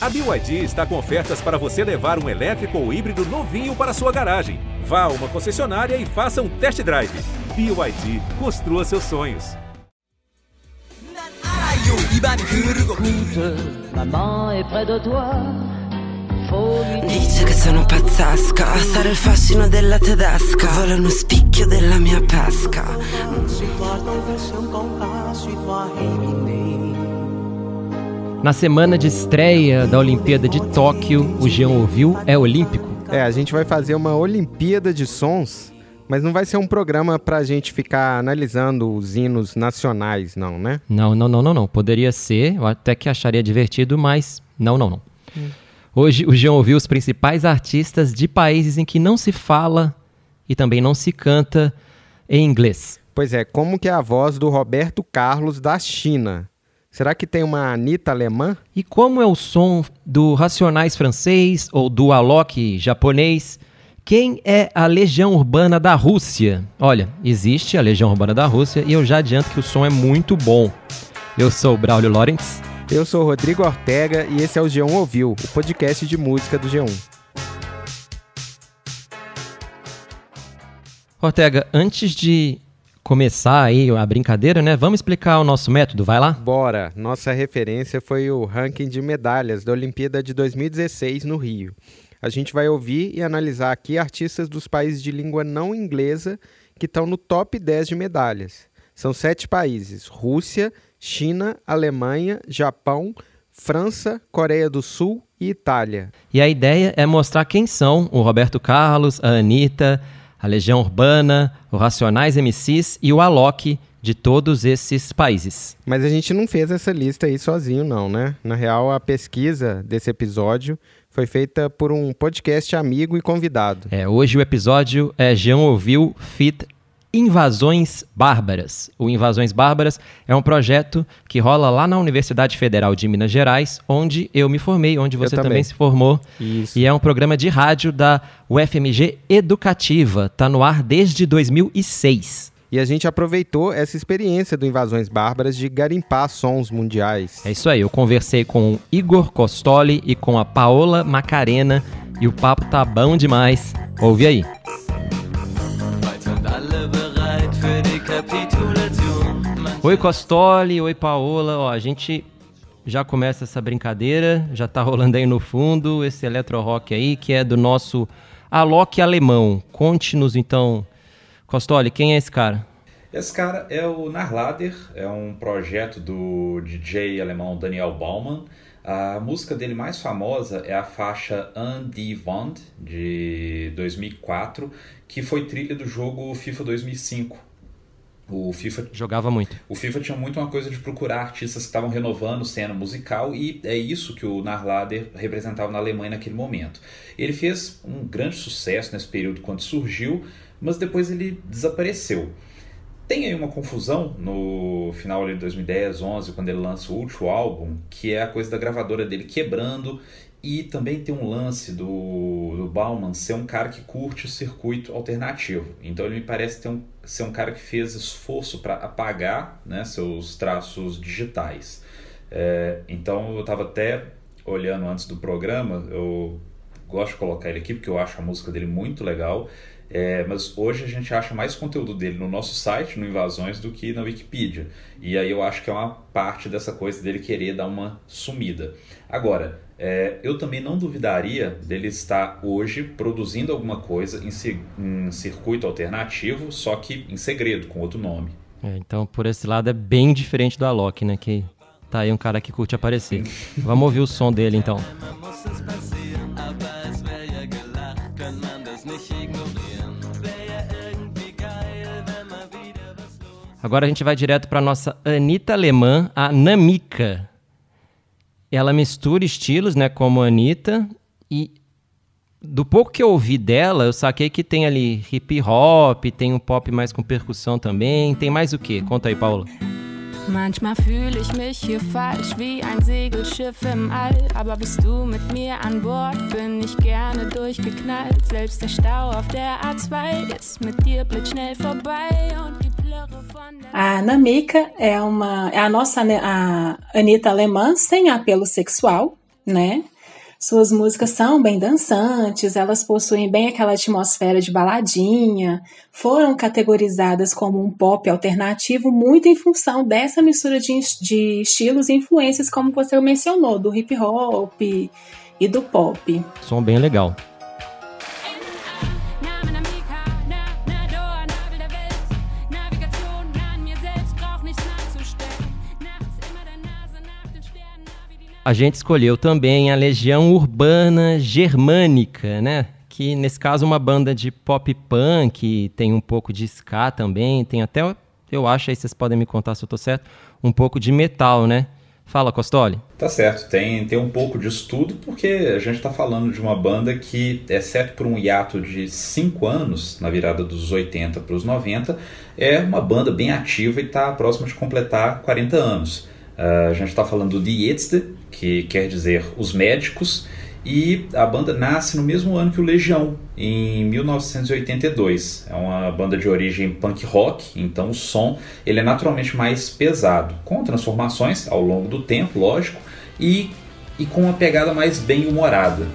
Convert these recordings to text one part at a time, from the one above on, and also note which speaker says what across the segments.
Speaker 1: A BYD está com ofertas para você levar um elétrico ou híbrido novinho para sua garagem. Vá a uma concessionária e faça um test drive. BYD, construa seus sonhos.
Speaker 2: Dice che sono pazzesca, sarà il fascino della tedesca, vuole uno spicchio della mia pesca.
Speaker 3: Na semana de estreia da Olimpíada de Tóquio, o Jean ouviu é olímpico.
Speaker 4: É, a gente vai fazer uma Olimpíada de Sons, mas não vai ser um programa pra gente ficar analisando os hinos nacionais, não, né?
Speaker 3: Não, não, não, não, não. Poderia ser, eu até que acharia divertido, mas não, não, não. Hoje o Jean ouviu os principais artistas de países em que não se fala e também não se canta em inglês.
Speaker 4: Pois é, como que é a voz do Roberto Carlos da China? Será que tem uma Anitta alemã?
Speaker 3: E como é o som do Racionais francês ou do Alok japonês? Quem é a Legião Urbana da Rússia? Olha, existe a Legião Urbana da Rússia e eu já adianto que o som é muito bom. Eu sou o Braulio Lawrence.
Speaker 4: Eu sou o Rodrigo Ortega e esse é o G1 Ouviu, o podcast de música do G1.
Speaker 3: Ortega, antes de começar aí a brincadeira, né? Vamos explicar o nosso método, vai lá?
Speaker 4: Bora! Nossa referência foi o ranking de medalhas da Olimpíada de 2016 no Rio. A gente vai ouvir e analisar aqui artistas dos países de língua não inglesa que estão no top 10 de medalhas. São sete países: Rússia, China, Alemanha, Japão, França, Coreia do Sul e Itália.
Speaker 3: E a ideia é mostrar quem são o Roberto Carlos, a Anitta, a Legião Urbana, o Racionais MCs e o Alok de todos esses países.
Speaker 4: Mas a gente não fez essa lista aí sozinho, não, né? Na real, a pesquisa desse episódio foi feita por um podcast amigo e convidado.
Speaker 3: É, hoje o episódio é Jean ouviu Fit Invasões Bárbaras. O Invasões Bárbaras é um projeto que rola lá na Universidade Federal de Minas Gerais, onde eu me formei, onde você
Speaker 4: também.
Speaker 3: também se formou.
Speaker 4: Isso.
Speaker 3: E é um programa de rádio da UFMG Educativa. Tá no ar desde 2006.
Speaker 4: E a gente aproveitou essa experiência do Invasões Bárbaras de garimpar sons mundiais.
Speaker 3: É isso aí, eu conversei com o Igor Costoli e com a Paola Macarena e o papo tá bom demais. Ouve aí. Oi Costoli, oi Paola, ó, a gente já começa essa brincadeira, já tá rolando aí no fundo esse eletro rock aí que é do nosso Alok alemão. Conte-nos então, Costoli, quem é esse cara?
Speaker 5: Esse cara é o Narlader, é um projeto do DJ alemão Daniel Baumann. A música dele mais famosa é a faixa An die Wand, de 2004, que foi trilha do jogo FIFA 2005. O FIFA
Speaker 3: Jogava muito.
Speaker 5: o FIFA tinha muito uma coisa de procurar artistas que estavam renovando cena musical e é isso que o Narlader representava na Alemanha naquele momento. Ele fez um grande sucesso nesse período quando surgiu, mas depois ele desapareceu. Tem aí uma confusão no final de 2010, 11, quando ele lança o último álbum, que é a coisa da gravadora dele quebrando e também tem um lance do, do Bauman ser um cara que curte o circuito alternativo. Então ele me parece ter um, ser um cara que fez esforço para apagar né, seus traços digitais. É, então eu estava até olhando antes do programa, eu gosto de colocar ele aqui porque eu acho a música dele muito legal. É, mas hoje a gente acha mais conteúdo dele no nosso site, no Invasões, do que na Wikipedia. E aí eu acho que é uma parte dessa coisa dele querer dar uma sumida. Agora, é, eu também não duvidaria dele estar hoje produzindo alguma coisa em, ci- em circuito alternativo, só que em segredo, com outro nome.
Speaker 3: É, então, por esse lado, é bem diferente do Alok, né? Que tá aí um cara que curte aparecer. Vamos ouvir o som dele, então. Agora a gente vai direto para nossa Anitta alemã, a Namika. Ela mistura estilos, né, como a Anitta, e do pouco que eu ouvi dela, eu saquei que tem ali hip hop, tem um pop mais com percussão também. Tem mais o quê? Conta aí, Paula.
Speaker 6: Manchmal fühle ich mich hier falsch wie ein Segelschiff im All. Aber bist du mit mir an Bord, bin ich gerne durchgeknallt. Selbst der Stau auf der A2 ist mit dir blitzschnell vorbei und die.
Speaker 7: A Namika é uma é a nossa a Anitta alemã sem apelo sexual, né? Suas músicas são bem dançantes, elas possuem bem aquela atmosfera de baladinha, foram categorizadas como um pop alternativo muito em função dessa mistura de, de estilos e influências, como você mencionou, do hip hop e do pop.
Speaker 3: Som bem legal. A gente escolheu também a Legião Urbana Germânica, né? Que nesse caso é uma banda de pop punk, tem um pouco de ska também, tem até, eu acho, aí vocês podem me contar se eu tô certo, um pouco de metal, né? Fala, Costoli.
Speaker 5: Tá certo, tem, tem um pouco disso tudo, porque a gente está falando de uma banda que, exceto por um hiato de 5 anos, na virada dos 80 para os 90, é uma banda bem ativa e está próxima de completar 40 anos. Uh, a gente está falando de Ärzte, que quer dizer os médicos, e a banda nasce no mesmo ano que o Legião, em 1982. É uma banda de origem punk rock, então o som ele é naturalmente mais pesado, com transformações ao longo do tempo, lógico, e, e com uma pegada mais bem humorada.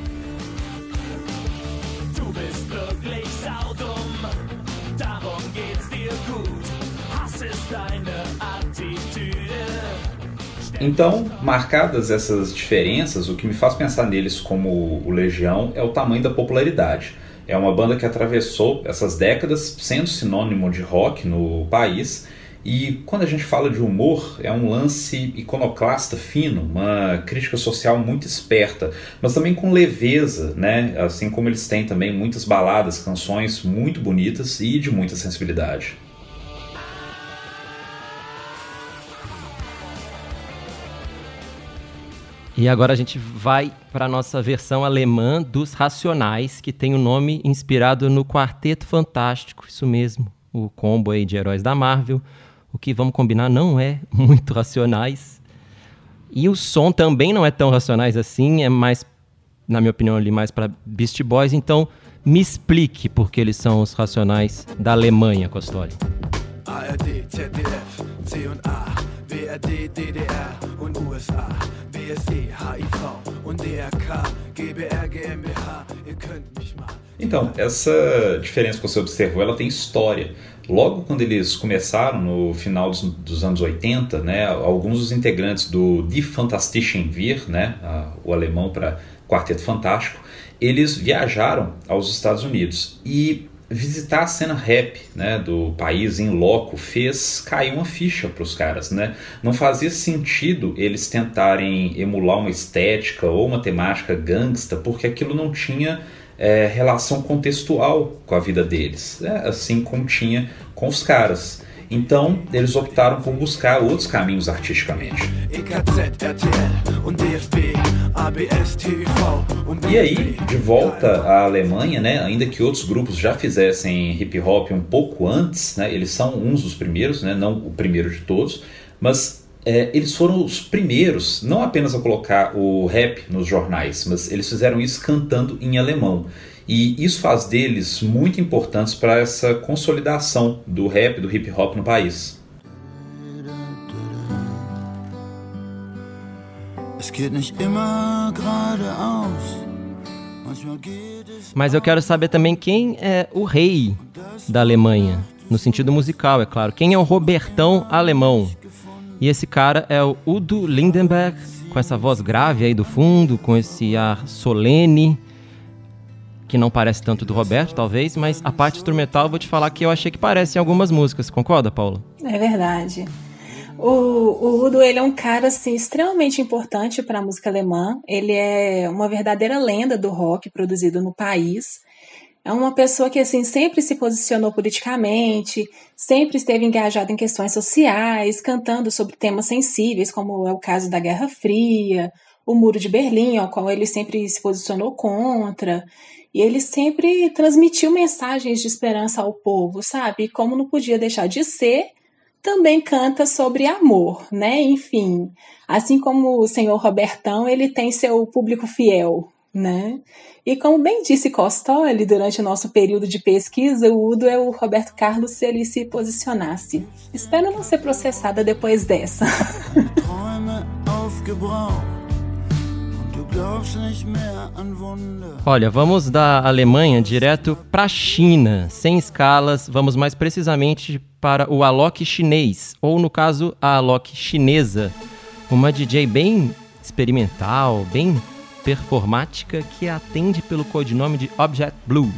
Speaker 5: Então, marcadas essas diferenças, o que me faz pensar neles como o Legião é o tamanho da popularidade. É uma banda que atravessou essas décadas sendo sinônimo de rock no país. E quando a gente fala de humor, é um lance iconoclasta fino, uma crítica social muito esperta, mas também com leveza, né? Assim como eles têm também muitas baladas, canções muito bonitas e de muita sensibilidade.
Speaker 3: E agora a gente vai para a nossa versão alemã dos Racionais, que tem o um nome inspirado no Quarteto Fantástico, isso mesmo, o combo aí de heróis da Marvel. O que vamos combinar não é muito racionais. E o som também não é tão racionais assim, é mais, na minha opinião, ali mais para Beast Boys. Então, me explique por que eles são os racionais da Alemanha, Costoli. ARD, ZDF, C und A, BRD, DDR und USA.
Speaker 5: Então, essa diferença que você observou, ela tem história. Logo quando eles começaram, no final dos, dos anos 80, né, alguns dos integrantes do Die Fantastischen Wir, né, o alemão para Quarteto Fantástico, eles viajaram aos Estados Unidos. E visitar a cena rap né, do país em loco fez cair uma ficha para os caras. Né? Não fazia sentido eles tentarem emular uma estética ou uma temática gangsta, porque aquilo não tinha é, relação contextual com a vida deles, né? assim como tinha com os caras. Então, eles optaram por buscar outros caminhos artisticamente. E aí, de volta à Alemanha, né, ainda que outros grupos já fizessem hip hop um pouco antes, né, eles são uns dos primeiros, né, não o primeiro de todos, mas é, eles foram os primeiros, não apenas a colocar o rap nos jornais, mas eles fizeram isso cantando em alemão. E isso faz deles muito importantes para essa consolidação do rap, do hip hop no país.
Speaker 3: Mas eu quero saber também quem é o rei da Alemanha, no sentido musical, é claro. Quem é o Robertão alemão? E esse cara é o Udo Lindenberg, com essa voz grave aí do fundo, com esse ar solene que não parece tanto do Roberto, talvez, mas a parte instrumental eu vou te falar que eu achei que parece em algumas músicas. Concorda, Paula?
Speaker 7: É verdade. O, o Udo ele é um cara assim extremamente importante para a música alemã. Ele é uma verdadeira lenda do rock produzido no país. É uma pessoa que assim sempre se posicionou politicamente, sempre esteve engajado em questões sociais, cantando sobre temas sensíveis, como é o caso da Guerra Fria, o Muro de Berlim, ao qual ele sempre se posicionou contra. E ele sempre transmitiu mensagens de esperança ao povo, sabe? E como não podia deixar de ser, também canta sobre amor, né? Enfim, assim como o senhor Robertão, ele tem seu público fiel, né? E como bem disse Costoli durante o nosso período de pesquisa, o Udo é o Roberto Carlos se ele se posicionasse. Espero não ser processada depois dessa.
Speaker 3: Olha, vamos da Alemanha direto para a China, sem escalas, vamos mais precisamente para o Alok chinês, ou no caso, a Alok chinesa, uma DJ bem experimental, bem performática que atende pelo codinome de Object Blue.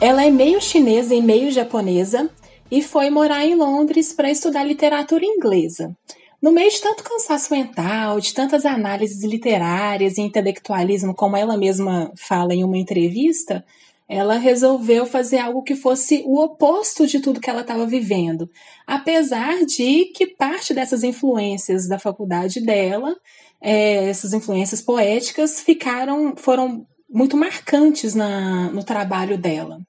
Speaker 7: Ela é meio chinesa e meio japonesa e foi morar em Londres para estudar literatura inglesa. No meio de tanto cansaço mental, de tantas análises literárias e intelectualismo, como ela mesma fala em uma entrevista, ela resolveu fazer algo que fosse o oposto de tudo que ela estava vivendo. Apesar de que parte dessas influências da faculdade dela, é, essas influências poéticas, ficaram, foram muito marcantes na, no trabalho dela.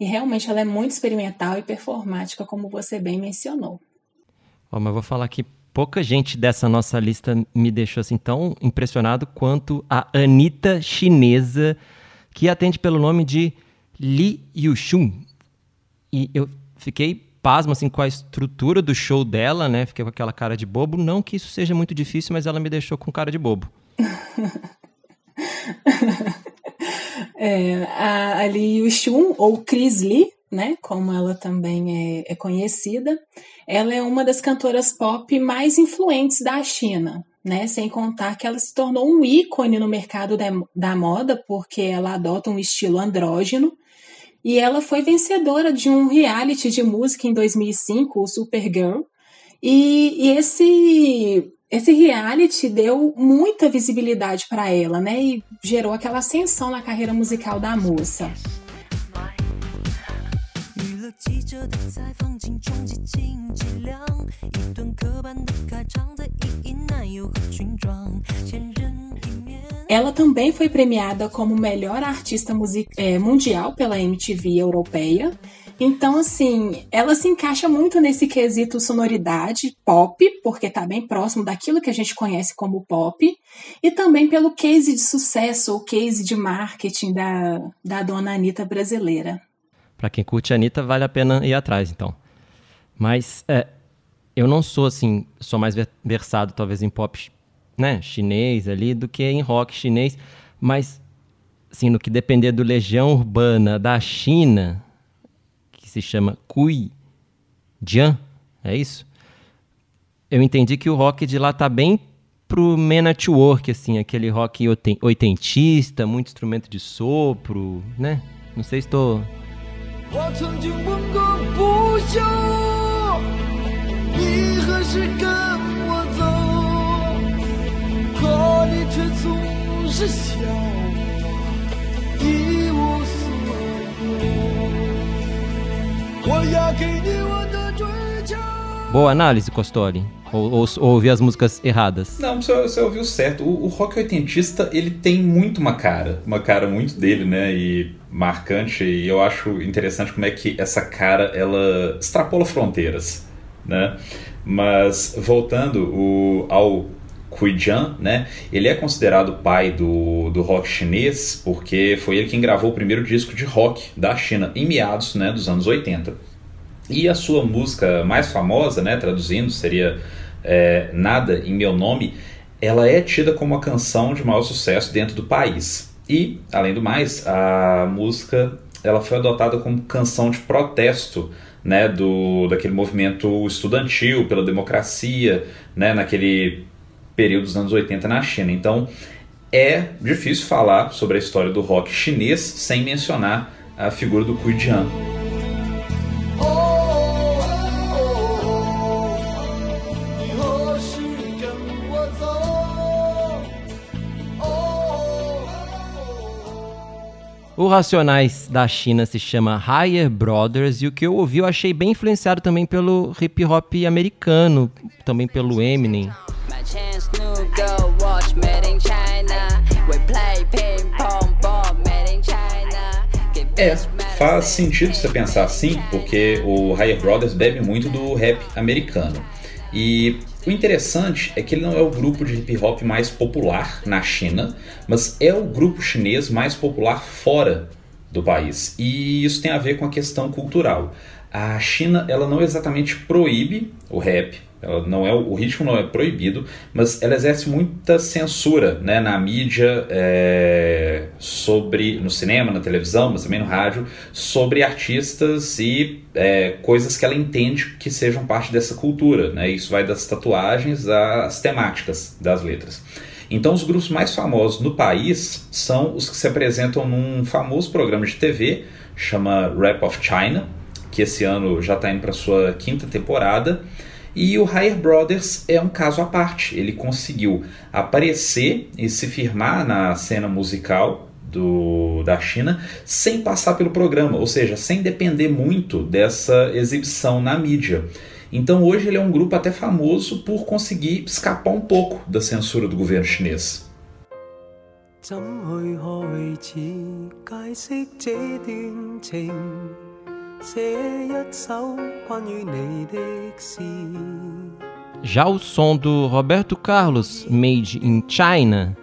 Speaker 7: E realmente ela é muito experimental e performática, como você bem mencionou.
Speaker 3: Oh, mas vou falar que pouca gente dessa nossa lista me deixou assim tão impressionado quanto a Anitta chinesa, que atende pelo nome de Li Yushun. E eu fiquei pasmo assim, com a estrutura do show dela, né? Fiquei com aquela cara de bobo. Não que isso seja muito difícil, mas ela me deixou com cara de bobo.
Speaker 7: É, a, a Li Yuxun, ou Chris Lee, né, como ela também é, é, conhecida, ela é uma das cantoras pop mais influentes da China, né, sem contar que ela se tornou um ícone no mercado da, da moda, porque ela adota um estilo andrógeno, e ela foi vencedora de um reality de música em 2005, o Supergirl, e, e esse esse reality deu muita visibilidade para ela, né? E gerou aquela ascensão na carreira musical da moça. Ela também foi premiada como melhor artista é, mundial pela MTV europeia então, assim, ela se encaixa muito nesse quesito sonoridade pop, porque está bem próximo daquilo que a gente conhece como pop, e também pelo case de sucesso, ou case de marketing da, da dona Anitta brasileira.
Speaker 3: Para quem curte a Anitta, vale a pena ir atrás, então. Mas é, eu não sou, assim, sou mais versado talvez em pop né, chinês ali do que em rock chinês, mas, assim, no que depender do Legião Urbana da China se chama Cui Jian, é isso? Eu entendi que o rock de lá tá bem pro Man at Work, assim, aquele rock oitentista, muito instrumento de sopro, né? Não sei se estou... Boa análise, Costoli. Ou, ou, ou ouvir as músicas erradas?
Speaker 5: Não, você, você ouviu certo. O, o, rock oitentista, ele tem muito uma cara. Uma cara muito dele, né? E marcante. E eu acho interessante como é que essa cara, ela extrapola fronteiras, né? Mas, voltando o, ao Jian, né? Ele é considerado pai do, do rock chinês porque foi ele quem gravou o primeiro disco de rock da China em meados né, dos anos 80. E a sua música mais famosa, né, traduzindo, seria é, Nada em Meu Nome, ela é tida como a canção de maior sucesso dentro do país. E, além do mais, a música ela foi adotada como canção de protesto né, do, daquele movimento estudantil pela democracia, né, naquele período dos anos 80 na China. Então é difícil falar sobre a história do rock chinês sem mencionar a figura do Kui Jian.
Speaker 3: O Racionais da China se chama Higher Brothers e o que eu ouvi eu achei bem influenciado também pelo hip hop americano, também pelo Eminem.
Speaker 5: É, faz sentido você pensar assim, porque o Higher Brothers bebe muito do rap americano. E o interessante é que ele não é o grupo de hip hop mais popular na China, mas é o grupo chinês mais popular fora do país. E isso tem a ver com a questão cultural. a China ela não exatamente proíbe o rap, ela não é o ritmo não é proibido, mas ela exerce muita censura né, na mídia, é, sobre no cinema, na televisão, mas também no rádio, sobre artistas e é, coisas que ela entende que sejam parte dessa cultura. Né? Isso vai das tatuagens às temáticas das letras. Então, os grupos mais famosos no país são os que se apresentam num famoso programa de TV, chama Rap of China, que esse ano já está indo para sua quinta temporada. E o Higher Brothers é um caso à parte. Ele conseguiu aparecer e se firmar na cena musical do, da China sem passar pelo programa, ou seja, sem depender muito dessa exibição na mídia. Então hoje ele é um grupo até famoso por conseguir escapar um pouco da censura do governo chinês.
Speaker 3: Já o som do Roberto Carlos, Made in China,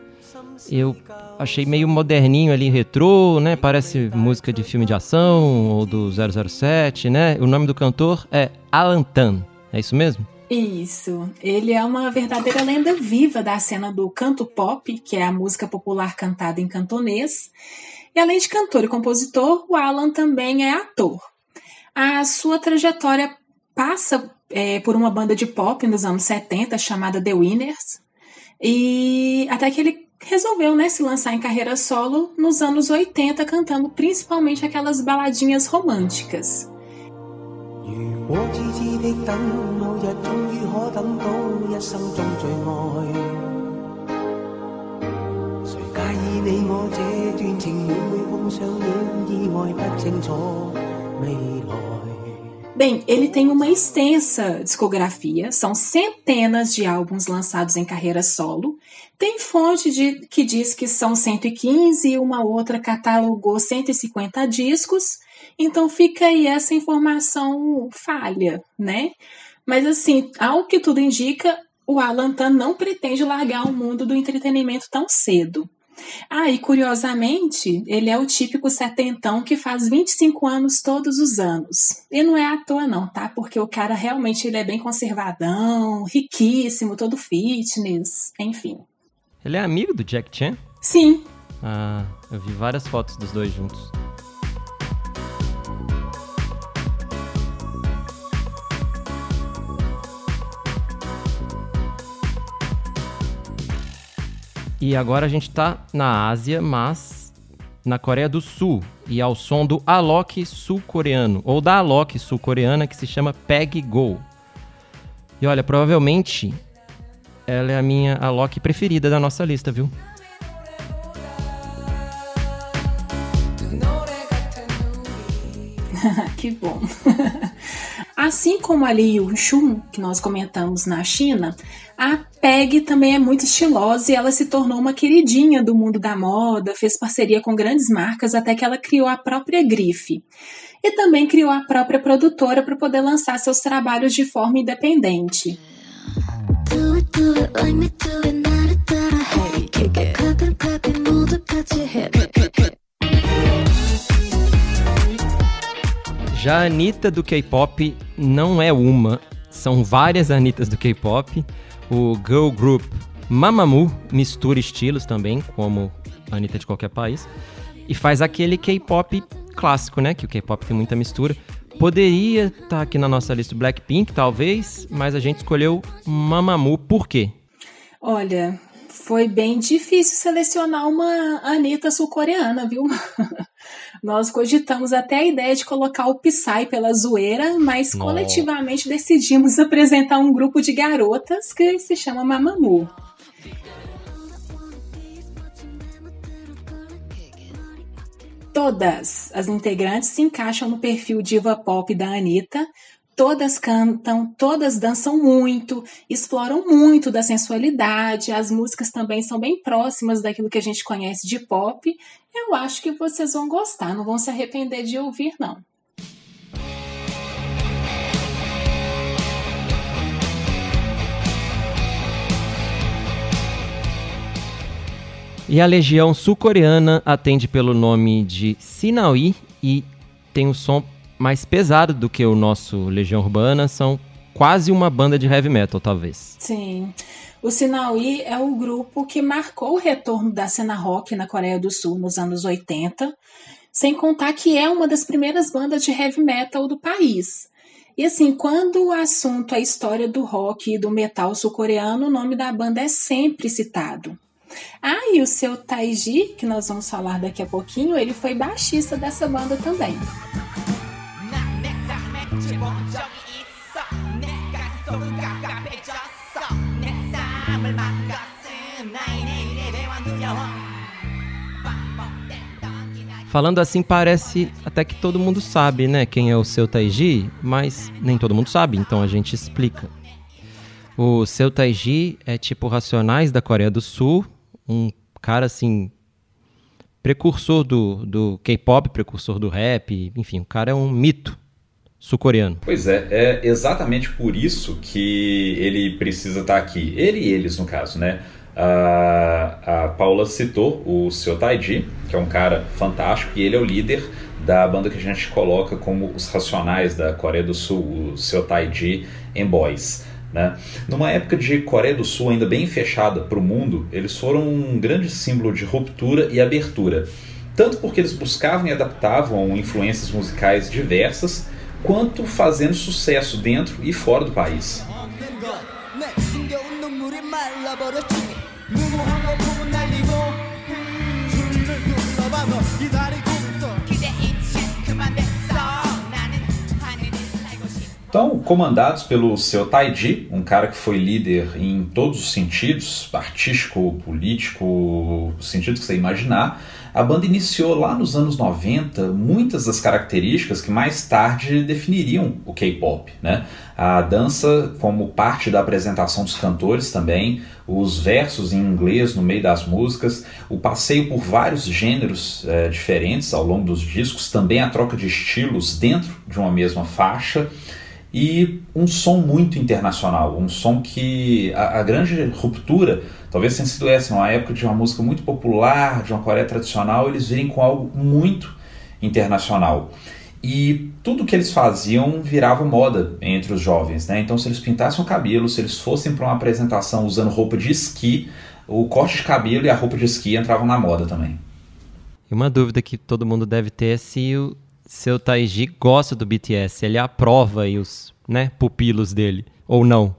Speaker 3: eu achei meio moderninho ali, retrô, né? Parece música de filme de ação ou do 007, né? O nome do cantor é Alan Tan, é isso mesmo?
Speaker 7: Isso. Ele é uma verdadeira lenda viva da cena do canto pop, que é a música popular cantada em cantonês. E além de cantor e compositor, o Alan também é ator. A sua trajetória passa é, por uma banda de pop nos anos 70 chamada The Winners, e até que ele resolveu né, se lançar em carreira solo nos anos 80, cantando principalmente aquelas baladinhas românticas. Bem, ele tem uma extensa discografia, são centenas de álbuns lançados em carreira solo. Tem fonte de, que diz que são 115 e uma outra catalogou 150 discos. Então fica aí essa informação falha, né? Mas assim, ao que tudo indica, o Alan Tan não pretende largar o mundo do entretenimento tão cedo. Ah, e curiosamente, ele é o típico setentão que faz 25 anos todos os anos. E não é à toa não, tá? Porque o cara realmente ele é bem conservadão, riquíssimo, todo fitness, enfim.
Speaker 3: Ele é amigo do Jack Chan?
Speaker 7: Sim.
Speaker 3: Ah, eu vi várias fotos dos dois juntos. E agora a gente tá na Ásia, mas na Coreia do Sul. E ao som do Alok sul-coreano, ou da Alok sul-coreana, que se chama Peg Go. E olha, provavelmente ela é a minha Alok preferida da nossa lista, viu?
Speaker 7: que bom. Assim como a Li Yunxun, que nós comentamos na China, a Peg também é muito estilosa e ela se tornou uma queridinha do mundo da moda, fez parceria com grandes marcas até que ela criou a própria grife. E também criou a própria produtora para poder lançar seus trabalhos de forma independente.
Speaker 3: Já a Anitta do K-pop não é uma, são várias Anitas do K-pop. O girl group Mamamoo mistura estilos também, como a Anitta de qualquer país, e faz aquele K-pop clássico, né? Que o K-pop tem muita mistura. Poderia estar tá aqui na nossa lista Blackpink, talvez, mas a gente escolheu Mamamoo por quê?
Speaker 7: Olha, foi bem difícil selecionar uma Anitta sul-coreana, viu? Nós cogitamos até a ideia de colocar o Psy pela zoeira, mas Nossa. coletivamente decidimos apresentar um grupo de garotas que se chama Mamamoo. Todas as integrantes se encaixam no perfil diva pop da Anitta, todas cantam, todas dançam muito, exploram muito da sensualidade, as músicas também são bem próximas daquilo que a gente conhece de pop. Eu acho que vocês vão gostar, não vão se arrepender de ouvir, não.
Speaker 3: E a Legião Sul-Coreana atende pelo nome de Sinaui e tem o som mais pesado do que o nosso Legião Urbana, são quase uma banda de heavy metal, talvez.
Speaker 7: Sim. O Sinal-I é o grupo que marcou o retorno da cena rock na Coreia do Sul nos anos 80, sem contar que é uma das primeiras bandas de heavy metal do país. E assim, quando o assunto é história do rock e do metal sul-coreano, o nome da banda é sempre citado. Ah, e o seu Taiji, que nós vamos falar daqui a pouquinho, ele foi baixista dessa banda também.
Speaker 3: Falando assim, parece até que todo mundo sabe, né, quem é o seu Taiji, mas nem todo mundo sabe, então a gente explica. O seu Taiji é tipo Racionais da Coreia do Sul, um cara assim precursor do, do K-pop, precursor do rap, enfim, o cara é um mito sul-coreano.
Speaker 5: Pois é, é exatamente por isso que ele precisa estar aqui. Ele e eles, no caso, né? A, a Paula citou o Seo Taiji, que é um cara fantástico, e ele é o líder da banda que a gente coloca como os racionais da Coreia do Sul, o Seo Taiji em Boys. Né? Numa época de Coreia do Sul ainda bem fechada para o mundo, eles foram um grande símbolo de ruptura e abertura. Tanto porque eles buscavam e adaptavam influências musicais diversas, quanto fazendo sucesso dentro e fora do país. Então, comandados pelo seu Taiji, um cara que foi líder em todos os sentidos, artístico, político, sentido que você imaginar, a banda iniciou lá nos anos 90 muitas das características que mais tarde definiriam o K-pop. Né? A dança como parte da apresentação dos cantores também, os versos em inglês no meio das músicas, o passeio por vários gêneros é, diferentes ao longo dos discos, também a troca de estilos dentro de uma mesma faixa e um som muito internacional, um som que a, a grande ruptura talvez tenha sido essa, uma época de uma música muito popular, de uma Coreia tradicional, eles virem com algo muito internacional. E tudo que eles faziam virava moda entre os jovens, né? Então, se eles pintassem o cabelo, se eles fossem para uma apresentação usando roupa de esqui, o corte de cabelo e a roupa de esqui entravam na moda também.
Speaker 3: E uma dúvida que todo mundo deve ter é se o seu Taiji gosta do BTS, ele aprova aí os né, pupilos dele, ou não?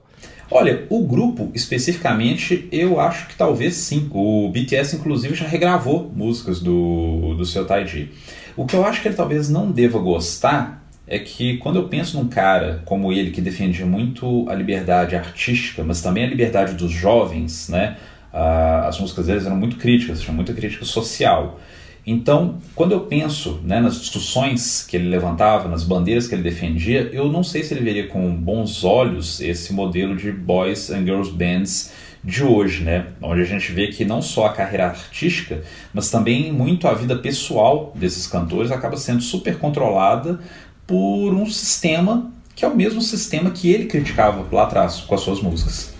Speaker 5: Olha, o grupo especificamente, eu acho que talvez sim. O BTS, inclusive, já regravou músicas do, do seu Taiji. O que eu acho que ele talvez não deva gostar é que quando eu penso num cara como ele, que defendia muito a liberdade artística, mas também a liberdade dos jovens, né? As músicas deles eram muito críticas, tinha muita crítica social. Então, quando eu penso né, nas discussões que ele levantava, nas bandeiras que ele defendia, eu não sei se ele veria com bons olhos esse modelo de boys and girls bands de hoje, né? Onde a gente vê que não só a carreira artística, mas também muito a vida pessoal desses cantores acaba sendo super controlada por um sistema que é o mesmo sistema que ele criticava lá atrás com as suas músicas.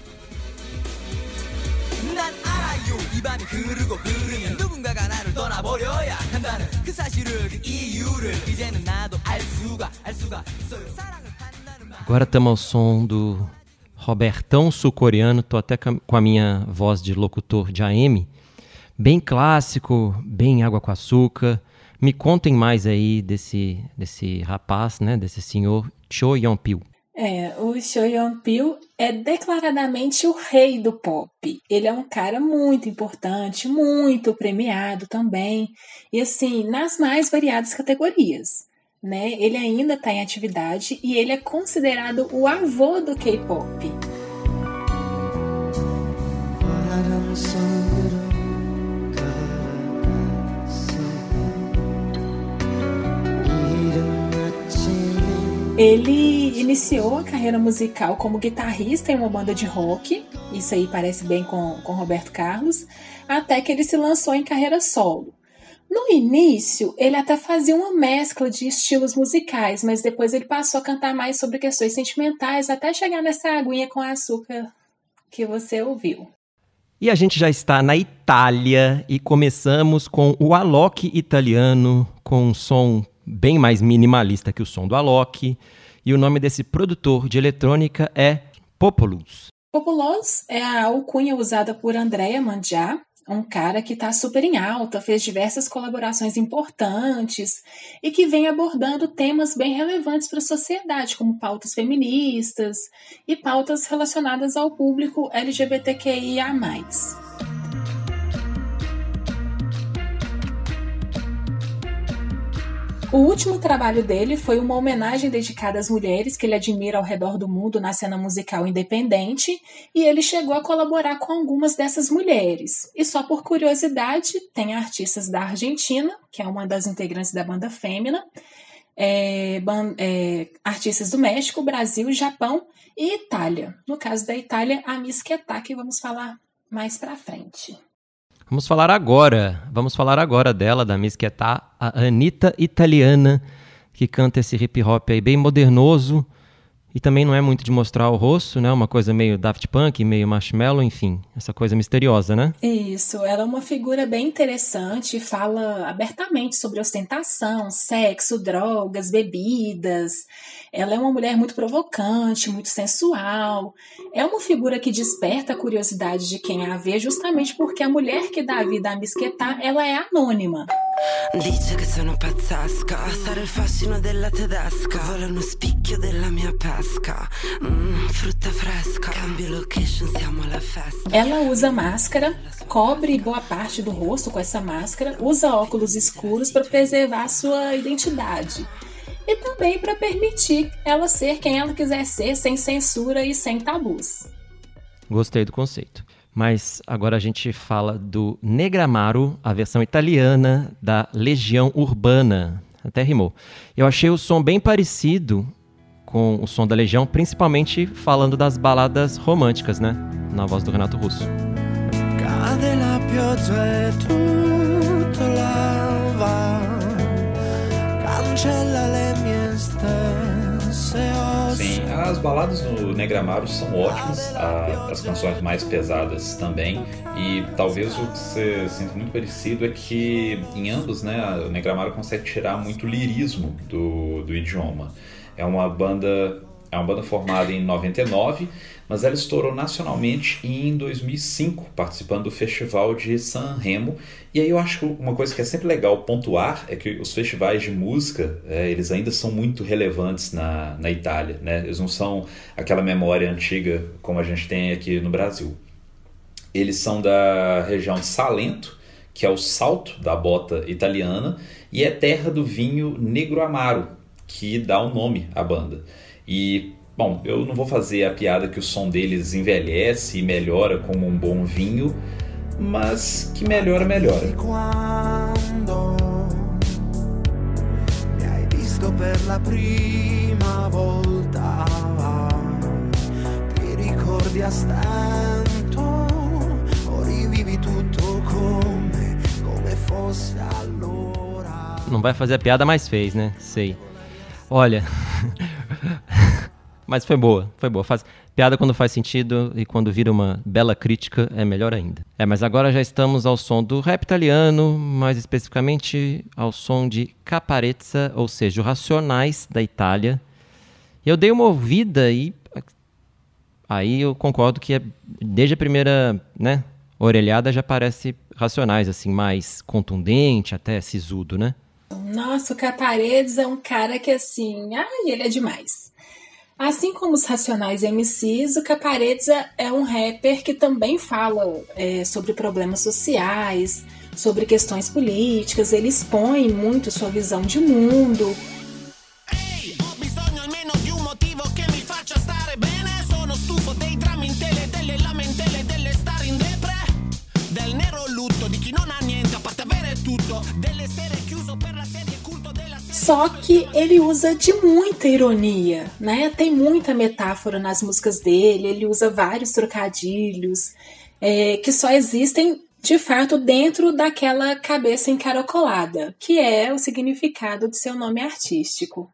Speaker 3: Agora estamos ao som do Robertão sul-coreano, tô até com a minha voz de locutor de AM. Bem clássico, bem água com açúcar. Me contem mais aí desse, desse rapaz, né, desse senhor Cho Yeon-pil.
Speaker 7: É, o Cho Yeon-pil é declaradamente o rei do pop. Ele é um cara muito importante, muito premiado também, e assim, nas mais variadas categorias. Né? Ele ainda está em atividade e ele é considerado o avô do K-pop. Ele iniciou a carreira musical como guitarrista em uma banda de rock, isso aí parece bem com, com Roberto Carlos, até que ele se lançou em carreira solo. No início, ele até fazia uma mescla de estilos musicais, mas depois ele passou a cantar mais sobre questões sentimentais, até chegar nessa aguinha com açúcar que você ouviu.
Speaker 3: E a gente já está na Itália e começamos com o Alok italiano, com um som bem mais minimalista que o som do Alok. E o nome desse produtor de eletrônica é Populous.
Speaker 7: Populous é a alcunha usada por Andrea Mandiá, um cara que está super em alta, fez diversas colaborações importantes e que vem abordando temas bem relevantes para a sociedade, como pautas feministas e pautas relacionadas ao público LGBTQIA. O último trabalho dele foi uma homenagem dedicada às mulheres que ele admira ao redor do mundo na cena musical independente, e ele chegou a colaborar com algumas dessas mulheres. E só por curiosidade, tem artistas da Argentina, que é uma das integrantes da banda Fêmea, é, é, artistas do México, Brasil, Japão e Itália. No caso da Itália, a Miss Ketá, que vamos falar mais pra frente.
Speaker 3: Vamos falar agora, vamos falar agora dela, da Miss Ketá, a Anitta Italiana, que canta esse hip hop aí bem modernoso, e também não é muito de mostrar o rosto, né? Uma coisa meio Daft Punk, meio Marshmallow, enfim, essa coisa misteriosa, né?
Speaker 7: Isso, ela é uma figura bem interessante, fala abertamente sobre ostentação, sexo, drogas, bebidas. Ela é uma mulher muito provocante, muito sensual. É uma figura que desperta a curiosidade de quem a vê, justamente porque a mulher que dá a vida a Misquetá, ela é anônima. Dice che sono pazzasca, sarà il fascino della tedesca, uno spicchio della mia mm, frutta fresca, cambio location, siamo alla festa. Ela usa máscara, cobre boa parte do rosto com essa máscara, usa óculos escuros para preservar sua identidade e também para permitir ela ser quem ela quiser ser, sem censura e sem tabus.
Speaker 3: Gostei do conceito. Mas agora a gente fala do Negramaro, a versão italiana da Legião Urbana. Até rimou. Eu achei o som bem parecido com o som da Legião, principalmente falando das baladas românticas, né? Na voz do Renato Russo. Cade la pioggia e tutto lava,
Speaker 5: cancella le mie Sim, as baladas no Negramaro são ótimas, as canções mais pesadas também, e talvez o que você sinta muito parecido é que em ambos, né, o Negramaro consegue tirar muito lirismo do, do idioma. É uma banda é uma banda formada em 99, mas ela estourou nacionalmente em 2005, participando do Festival de San Remo. E aí eu acho que uma coisa que é sempre legal pontuar é que os festivais de música, é, eles ainda são muito relevantes na, na Itália, né? Eles não são aquela memória antiga como a gente tem aqui no Brasil. Eles são da região de Salento, que é o salto da bota italiana, e é terra do vinho Negro Amaro, que dá o nome à banda. E, bom, eu não vou fazer a piada que o som deles envelhece e melhora como um bom vinho, mas que melhora, melhora. per la prima volta ti ricordi a stento o rivivi tutto come, come fosse allora não vai fazer a piada mais fez né sei olha Mas foi boa, foi boa. Faz piada quando faz sentido e quando vira uma bela crítica é melhor ainda. É, mas agora já estamos ao som do rap italiano, mais especificamente ao som de Caparezza, ou seja, o Racionais da Itália. Eu dei uma ouvida e aí eu concordo que é, desde a primeira, né, orelhada já parece Racionais assim, mais contundente, até sisudo, né?
Speaker 7: Nossa, o Caparezza é um cara que assim, ai, ele é demais. Assim como os Racionais MCs, o Caparezza é um rapper que também fala é, sobre problemas sociais, sobre questões políticas, ele expõe muito sua visão de mundo. del nero lutto di chi non ha niente a parte avere tutto, delle sere serie só que ele usa de muita ironia, né? Tem muita metáfora nas músicas dele, ele usa vários trocadilhos é, que só existem de fato dentro daquela cabeça encaracolada, que é o significado de seu nome artístico.